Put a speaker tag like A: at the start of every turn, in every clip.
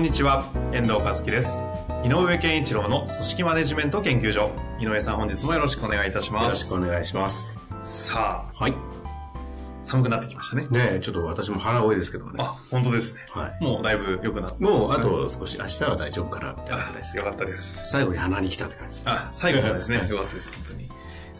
A: こんにちは、遠藤和樹です。井上健一郎の組織マネジメント研究所。井上さん本日もよろしくお願いいたします。
B: よろしくお願いします。
A: さあ、
B: はい。
A: 寒くなってきましたね。
B: ねえ、ちょっと私も腹多いですけどね。
A: あ、本当ですね。
B: はい。
A: もうだいぶ良くなって
B: もう、あと少し、明日は大丈夫かな、みたいな感じです。
A: よかったです。
B: 最後に鼻に来たって感じ。
A: あ、最後からですね、よかったです、本当に。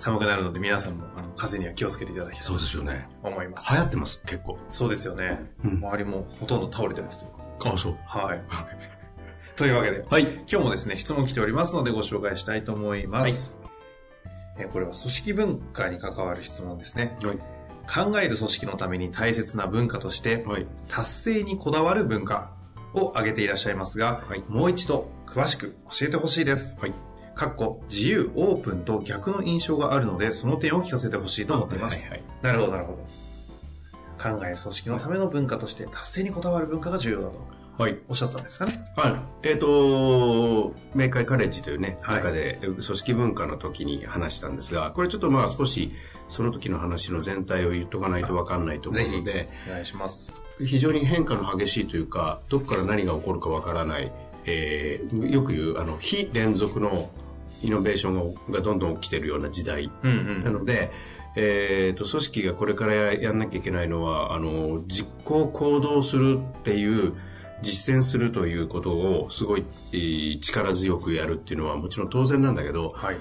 A: 寒くなるので皆さんもあの風邪には気をつけていただきたい
B: そうですよね。
A: と思います。
B: 流行ってます、結構。
A: そうですよね。
B: うん
A: 周りもほとんど倒れてますよ。
B: あ、そう。
A: はい。というわけで、
B: はい。
A: 今日もですね、質問来ておりますのでご紹介したいと思います。えこれは組織文化に関わる質問ですね。
B: はい。
A: 考える組織のために大切な文化として、
B: はい。
A: 達成にこだわる文化を挙げていらっしゃいますが、
B: はい
A: もう一度詳しく教えてほしいです。
B: はい。
A: かっこ自由、オープンと逆の印象があるので、その点を聞かせてほしいと思っています。
B: はいはい。
A: なるほど、なるほど。考える組織のための文化として、達成にこだわる文化が重要だと
B: はい。
A: おっしゃったんですかね？
B: はい。えっ、と、明快カレッジというね、
A: はい
B: 中で組織文化の時に話したんですが、これちょっとまあ少しその時の話の全体を言っとかないとわかんないと思うので、
A: お願いします。
B: 非常に変化の激しいというか、どこから何が起こるかわからない、えーよく言う、あの、非連続のイノベーションががどんどん起きてるような時代
A: うん
B: なので、えーと、組織がこれからやんなきゃいけないのは、あの、実行行動するっていう、実践するということをすごいえー力強くやるっていうのはもちろん当然なんだけど、
A: はい。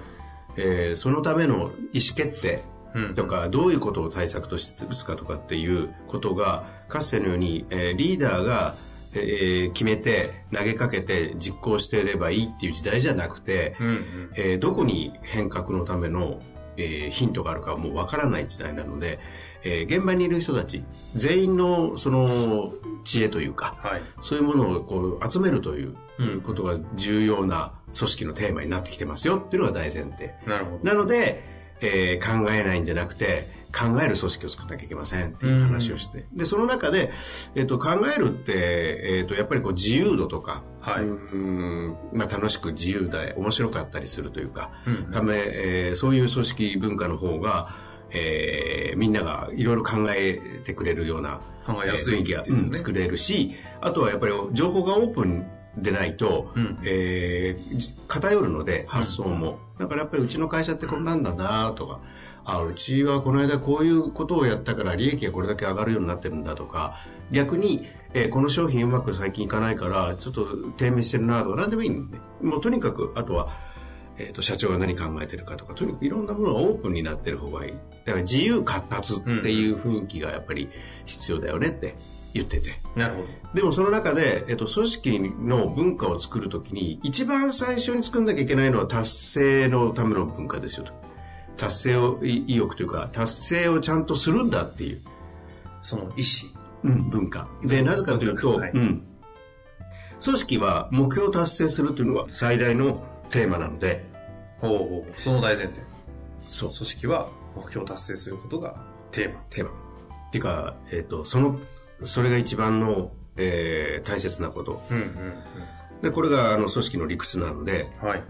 B: えーそのための意思決定
A: うん
B: とか、どういうことを対策として打つかとかっていうことが、かつてのように、えーリーダーが、えー決めて、投げかけて実行していればいいっていう時代じゃなくて、
A: うんうん。
B: えーどこに変革のための、えーヒントがあるかもうわからない時代なので、えー現場にいる人たち、全員のその知恵というか、
A: はい。
B: そういうものをこう集めるという
A: うん
B: ことが重要な組織のテーマになってきてますよっていうのが大前提。
A: なるほど。
B: なので、えー考えないんじゃなくて、考える組織を作らなきゃいけませんっていう話をして。で、その中で、えっ、と、考えるって、えっ、と、やっぱりこう自由度とか、
A: はい。う
B: ーんまあ楽しく自由で面白かったりするというか、
A: うん
B: ため、えーそういう組織文化の方が、えーみんながいろいろ考えてくれるような
A: 考えやすい
B: 雰囲気が、うん作れるし、あとはやっぱり情報がオープンでないと、
A: うん。
B: えーじ偏るので発想も、だからやっぱりうちの会社ってこんなんだなとか、あうちはこの間こういうことをやったから利益がこれだけ上がるようになってるんだとか逆に、えーこの商品うまく最近いかないからちょっと低迷してるなとか何でもいいんでもうとにかくあとは、えー、と社長が何考えてるかとかとにかくいろんなものがオープンになってる方がいいだから自由活発っていう雰囲気がやっぱり必要だよねって言ってて。
A: なるほど。
B: でもその中で、えっと、組織の文化を作るときに、一番最初に作んなきゃいけないのは達成のための文化ですよと。達成を、い意欲というか、達成をちゃんとするんだっていう、
A: その意
B: 文化。で、なぜかというと、
A: はい
B: うん。組織は目標を達成するというのが最大のテーマなので、
A: 思。ほう。その大前提。
B: そう。
A: 組織は目標を達成することがテーマ。
B: テーマ。っていうか、えっと、その、それが一番の、えー大切なこと。
A: うんうん
B: で、これがあの組織の理屈なので、
A: うん。はい。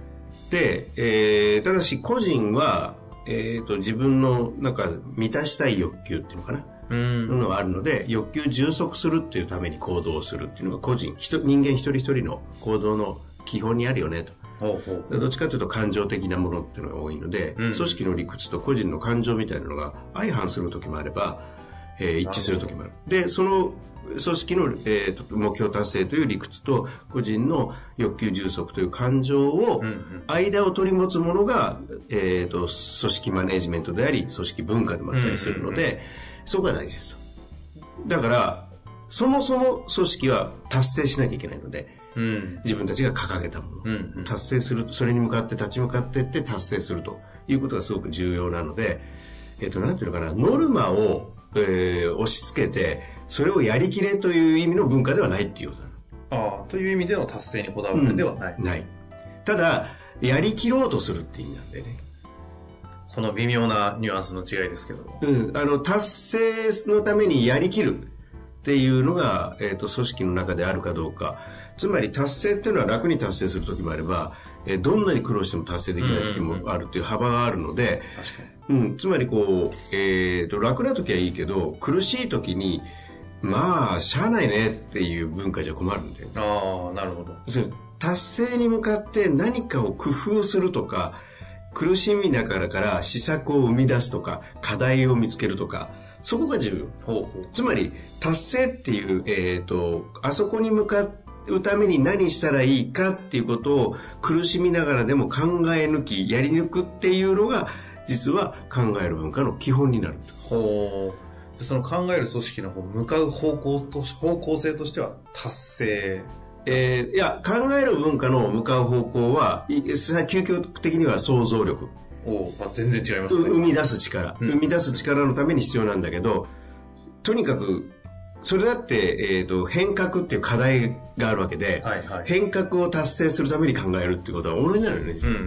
B: で、えーただし個人は、えー、と自分のなんか満たしたい欲求っていうのかな、
A: うん。
B: のがあるので欲求充足するっていうために行動をするっていうのが個人人人間一人一人の行動の基本にあるよねと
A: ほうほう。
B: どっちかというと感情的なものっていうのが多いので、
A: うん
B: 組織の理屈と個人の感情みたいなのが相反する時もあれば、えー一致する時もあるでその組織の、えーと目標達成という理屈と個人の欲求充足という感情を。間を取り持つものが、えー、と組織マネジメントであり組織文化でもあったりするので、そこが大事ですだからそもそも組織は達成しなきゃいけないので
A: うん。
B: 自分たちが掲げたもの、
A: うんうん
B: 達成するそれに向かって立ち向かっていって達成するということがすごく重要なので、えっ、となんていうのかなノルマを、えー押し付けてそれをやりきれという意味の文化ではないっていうこと
A: ああ、という意味での達成にこだわるではない。
B: うん、ない。ただ、やりきろうとするって意味なんでね。
A: この微妙なニュアンスの違いですけども。
B: うん。あの、達成のためにやりきるっていうのが、えっ、ー、と、組織の中であるかどうか。つまり達成っていうのは楽に達成する時もあれば、えー、どんなに苦労しても達成できない時もあるという幅があるので、うん、つまりこう、えーと、楽な時はいいけど苦しい時にまあしゃあないねっていう文化じゃ困るんだよ、ね、
A: ああなるほど
B: 達成に向かって何かを工夫するとか苦しみながらから施策を生み出すとか課題を見つけるとかそこが重要つまり達成っていう、えーとあそこに向かうために何したらいいかっていうことを苦しみながらでも考え抜き、やり抜くっていうのが、実は考える文化の基本になる。
A: ほう。その考える組織の方向かう方向と方向性としては達成。
B: えー、いや考える文化の向かう方向は究極的には想像力。
A: お、まあ、全然違います、
B: ね、生み出す力、うん、生み出す力のために必要なんだけどとにかくそれだって、えーと、変革っていう課題があるわけで、はいはい、変革を達成するために考えるっていうことは同じなのね、うんうんう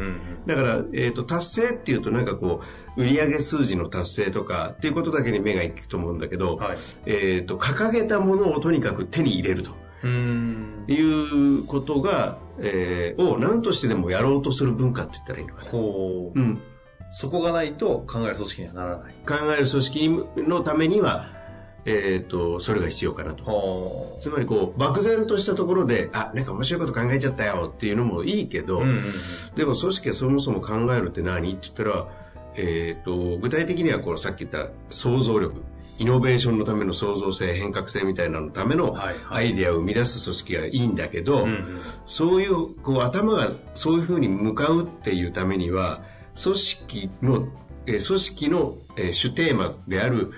B: ん、だから、えーと、達成っていうとなんかこう売上数字の達成とかっていうことだけに目がいくと思うんだけど、はい、えーと、掲げたものをとにかく手に入れると。いうことが、えー、を何としてでもやろうとする文化って言ったらいいのかな。
A: ほう。うん。そこがないと考える組織にはならない。
B: 考える組織のためには、えっ、ー、と、それが必要かなと。つまりこう、漠然としたところで、あ、なんか面白いこと考えちゃったよっていうのもいいけど、うんうんうん、でも組織はそもそも考えるって何って言ったら、えっ、ー、と、具体的にはこう、さっき言った想像力、イノベーションのための創造性、変革性みたいなのためのアイデアを生み出す組織がいいんだけど、はいはい、そういう、こう、頭がそういうふうに向かうっていうためには、組織の、えー、組織の、えー、主テーマである、えー、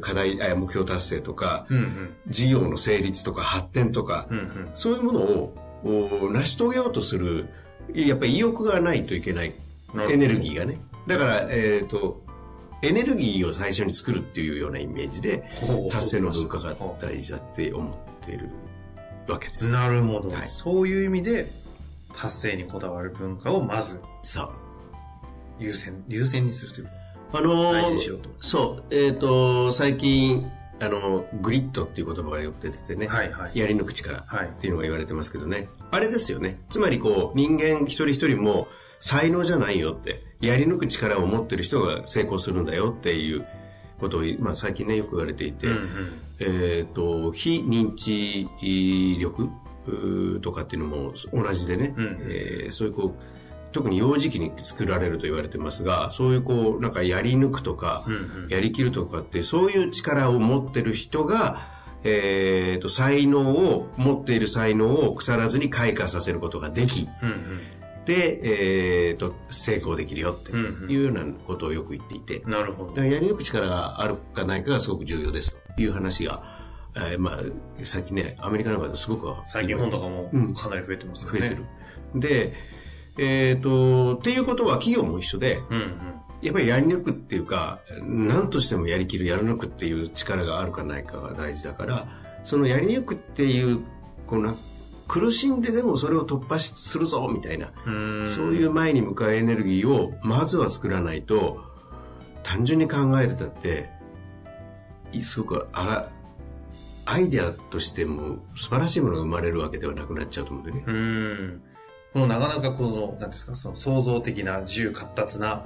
B: 課題、目標達成とか、うんうん、事業の成立とか発展とか、うんうん、そういうものを成し遂げようとする、やっぱり意欲がないといけない。エネルギーがね。だから、えっ、ー、と、エネルギーを最初に作るっていうようなイメージで、達成の文化が大事だって思っているわけです。
A: なるほど、はい。そういう意味で、達成にこだわる文化をまず、
B: さ
A: 優先、優先にするという
B: あのー、そう、えっ、ー、と、最近、あの、グリッドっていう言葉がよく出ててね、はいはい、やり抜く力っていうのが言われてますけどね、はい、あれですよね。つまりこう、人間一人一人も才能じゃないよって、やり抜く力を持ってる人が成功するんだよっていうことを、まあ最近ね、よく言われていて、うんうん、えっ、ー、と、非認知力とかっていうのも同じでね、うんうん、えー、そういうこう、特に幼児期に作られると言われてますが、そういうこう、なんかやり抜くとか、うんうん、やりきるとかって、そういう力を持ってる人が、えーと、才能を、持っている才能を腐らずに開花させることができ、うんうん、で、えーと、成功できるよっていうようなことをよく言っていて、
A: なるほど。
B: だからやり抜く力があるかないかがすごく重要ですという話が、えー、まあ、最近ね、アメリカの場ですごく
A: 最近本とかもかなり増えてますよね。増えてる。
B: で、えっ、ー、と、っていうことは企業も一緒で、うんうん、やっぱりやり抜くっていうか、何としてもやりきる、やり抜くっていう力があるかないかが大事だから、そのやり抜くっていう、この苦しんででもそれを突破するぞみたいなそういう前に向かうエネルギーをまずは作らないと単純に考えてたってすごくあらアイデアとしても素晴らしいものが生まれるわけではなくなっちゃうと思うんでね。
A: もうなかなかこの、なんですか、その創造的な自由活達な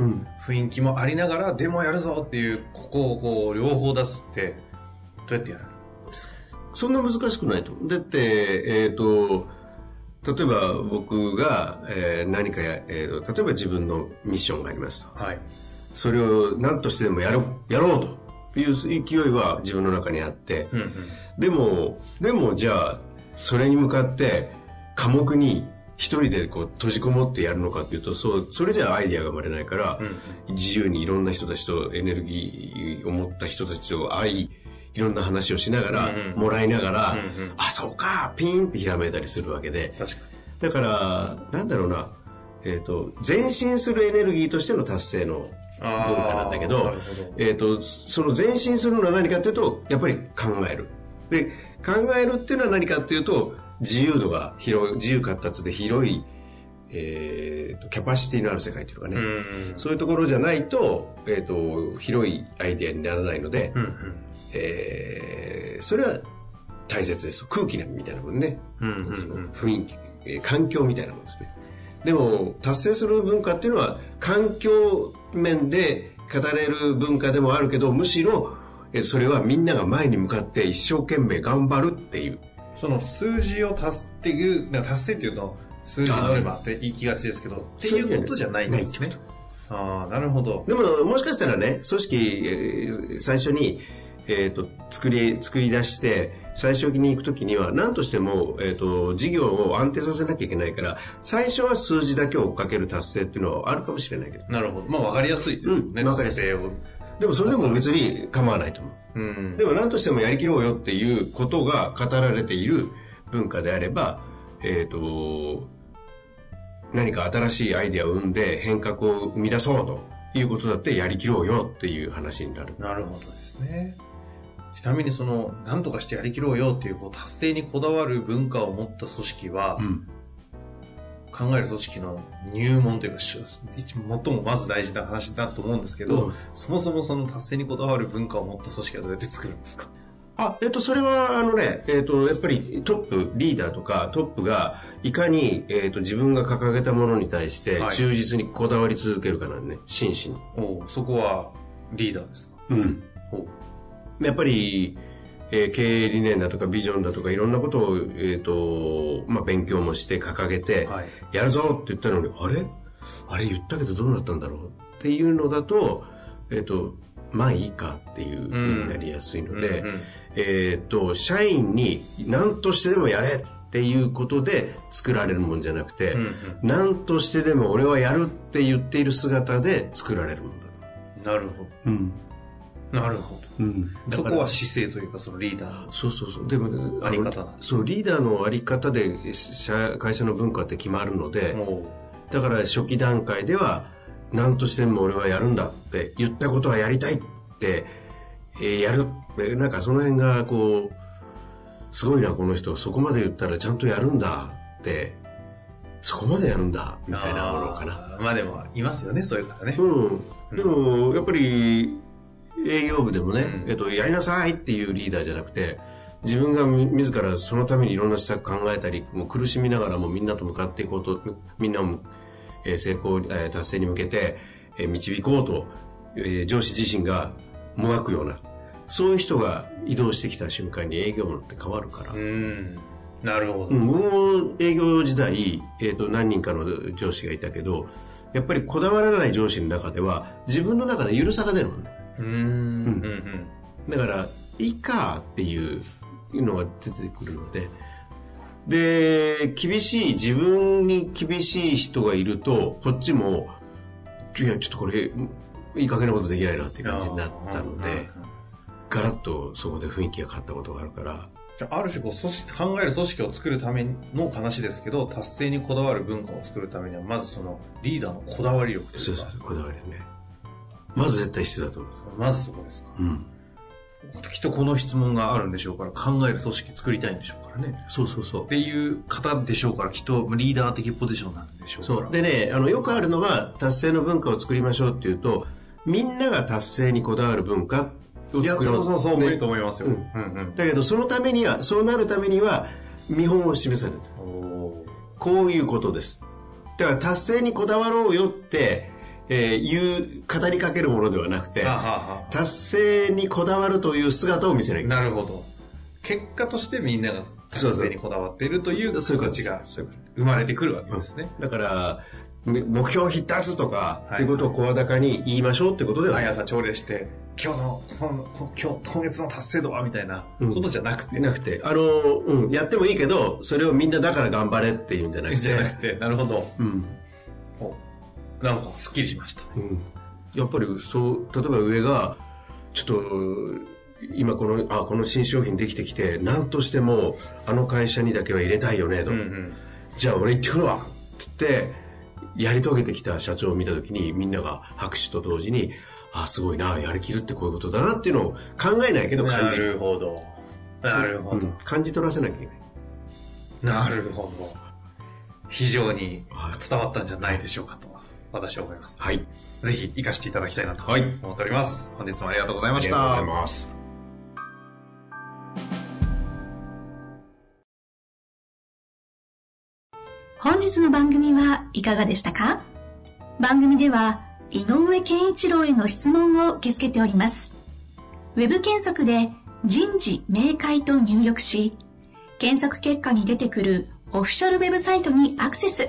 A: 雰囲気もありながら、うん、でもやるぞっていう、ここをこう、両方出すって、どうやってやるんですか？
B: そんな難しくないと。だって、えっ、ー、と、例えば僕が、えー、何かや、えーと、例えば自分のミッションがありますと。はい。それを何としてでもやろう、やろうという勢いは自分の中にあって、うんうん、でも、でもじゃあ、それに向かって、科目に一人でこう閉じこもってやるのかっていうと、そう、それじゃアイディアが生まれないから、うん、自由にいろんな人たちとエネルギーを持った人たちと会い、いろんな話をしながら、うんうん、もらいながら、うんうん、あ、そうか、ピーンってひらめいたりするわけで。だから、なんだろうな、えっ、ー、と、前進するエネルギーとしての達成の文化なんだけど、ど。えっ、ー、と、その前進するのは何かっていうと、やっぱり考える。で、考えるっていうのは何かっていうと、自由度が広い、自由活達で広い、えーと、キャパシティのある世界っていうかね、そういうところじゃないと,、えーと、広いアイデアにならないので、うんうん、えー、それは大切です。空気みたいなもんね、うんうんうん、雰囲気、えー、環境みたいなものですね。でも達成する文化っていうのは環境面で語れる文化でもあるけどむしろそれはみんなが前に向かって一生懸命頑張るっていう
A: その数字を達っていう達成っていうと数字ノルマって言いきがちですけどっていうことじゃないんですね。ああなるほど。
B: でももしかしたらね組織、えー、最初に、えーと、作り作り出して最初に行く時には何としても、えーと、事業を安定させなきゃいけないから最初は数字だけを追っかける達成っていうのはあるかもしれないけど。
A: なるほど。まあ分かりやすいですね、うん、分かりやすい。
B: でもそれでも別に構わないと思う、うん、でも何としてもやりきろうよっていうことが語られている文化であればえっ、ー、と何か新しいアイデアを生んで変革を生み出そうということだってやりきろうよっていう話になる。
A: なるほどですね。ちなみにその、何とかしてやりきろうよっていう、こう、達成にこだわる文化を持った組織は、うん、考える組織の入門というか、最もまず大事な話だと思うんですけど、うん、そもそもその達成にこだわる文化を持った組織はどうやって作るんですか？
B: あ、えっと、それは、あのね、えっと、やっぱりトップ、リーダーとかトップが、いかに、えっと、自分が掲げたものに対して、忠実にこだわり続けるかなんね、真摯に。
A: おそこは、リーダーですか？
B: うん。やっぱり、えー、経営理念だとかビジョンだとかいろんなことを、えーとまあ、勉強もして掲げて、はい、やるぞって言ったのにあれ？あれ言ったけどどうなったんだろうっていうのだと,、えーと、まあいいかっていうふうになりやすいので、うんうんうん、えっ、ー、と社員に何としてでもやれっていうことで作られるもんじゃなくて、うんうん、何としてでも俺はやるって言っている姿で作られるもん
A: だ。なるほど、うん、なるほど。うん、そこは姿勢というかそのリーダー。
B: そうそうそう。でも
A: あり方。
B: そうリーダーのあり方で会社の文化って決まるのでだから初期段階では何としても俺はやるんだって言ったことはやりたいって、えー、やる。なんかその辺がこうすごいなこの人。そこまで言ったらちゃんとやるんだってそこまでやるんだみたいなものかな。
A: まあでもいますよねそういう方ね。
B: うん。でもやっぱり営業部でもね、うん、えっと、やりなさいっていうリーダーじゃなくて、自分が自らそのためにいろんな施策考えたり、もう苦しみながらもみんなと向かっていこうと、みんなも、えー、成功、えー、達成に向けて、えー、導こうと、えー、上司自身がもがくような、そういう人が移動してきた瞬間に営業部って変わるから。うん
A: なるほど。
B: もう営業時代、えっ、ー、と、何人かの上司がいたけど、やっぱりこだわらない上司の中では、自分の中で緩さが出るもんね。うん、だからいいかっていうのが出てくるのでで厳しい自分に厳しい人がいるとこっちもいやちょっとこれいい加減なことできないなって感じになったのでガラッとそこで雰囲気が変わったことがあるから
A: ある種こう組織考える組織を作るための話ですけど達成にこだわる文化を作るためにはまずそのリーダーのこだわり力というかそうそう
B: こだわりねまず絶対必要だと思う
A: まずそこですか。うん。きっとこの質問があるんでしょうから、考える組織作りたいんでしょうからね。
B: そうそうそう。
A: っていう方でしょうから、きっとリーダー的ポジションなんでしょう
B: そう。でね、あの、よくあるのは、達成の文化を作りましょうっていうと、みんなが達成にこだわる文化を作ろう。
A: そうそうそう、ね、と思いますよ、うん
B: うんうん。だけど、そのためには、そうなるためには、見本を示される。こういうことです。だから達成にこだわろうよって、えー、言う、語りかけるものではなくて、はは達成にこだわるという姿を見せない。
A: なるほど。結果としてみんなが達成にこだわっているという形が生まれてくるわけですね。
B: だから、目標必達とか、はい、いうことを声高に言いましょうってことでは
A: 毎朝朝礼して、今日の、この、今日、今月の達成度はみたいなことじゃなくて。
B: うん、なくて、あの、うん、やってもいいけど、それをみんなだから頑張れっていうんじゃなくて。
A: じゃなくて、なるほど。うん。なんかすっきりしました、うん、
B: やっぱりそう例えば上がちょっと今このあこの新商品できてきて何としてもあの会社にだけは入れたいよねと、うんうん、じゃあ俺行ってくるわって言ってやり遂げてきた社長を見た時にみんなが拍手と同時にあすごいなやりきるってこういうことだなっていうのを考えないけど感じ
A: る。なるほど。なるほど、うん、
B: 感じ取らせなきゃいけない。
A: なるほど。非常に伝わったんじゃないでしょうかと、私は思います。
B: はい。
A: ぜひ活かしていただきたいなと思っております。本日もありがとうございました。
B: ありがとうございます。
C: 本日の番組はいかがでしたか？番組では井上健一郎への質問を受け付けております。ウェブ検索で人事明快と入力し、検索結果に出てくるオフィシャルウェブサイトにアクセス。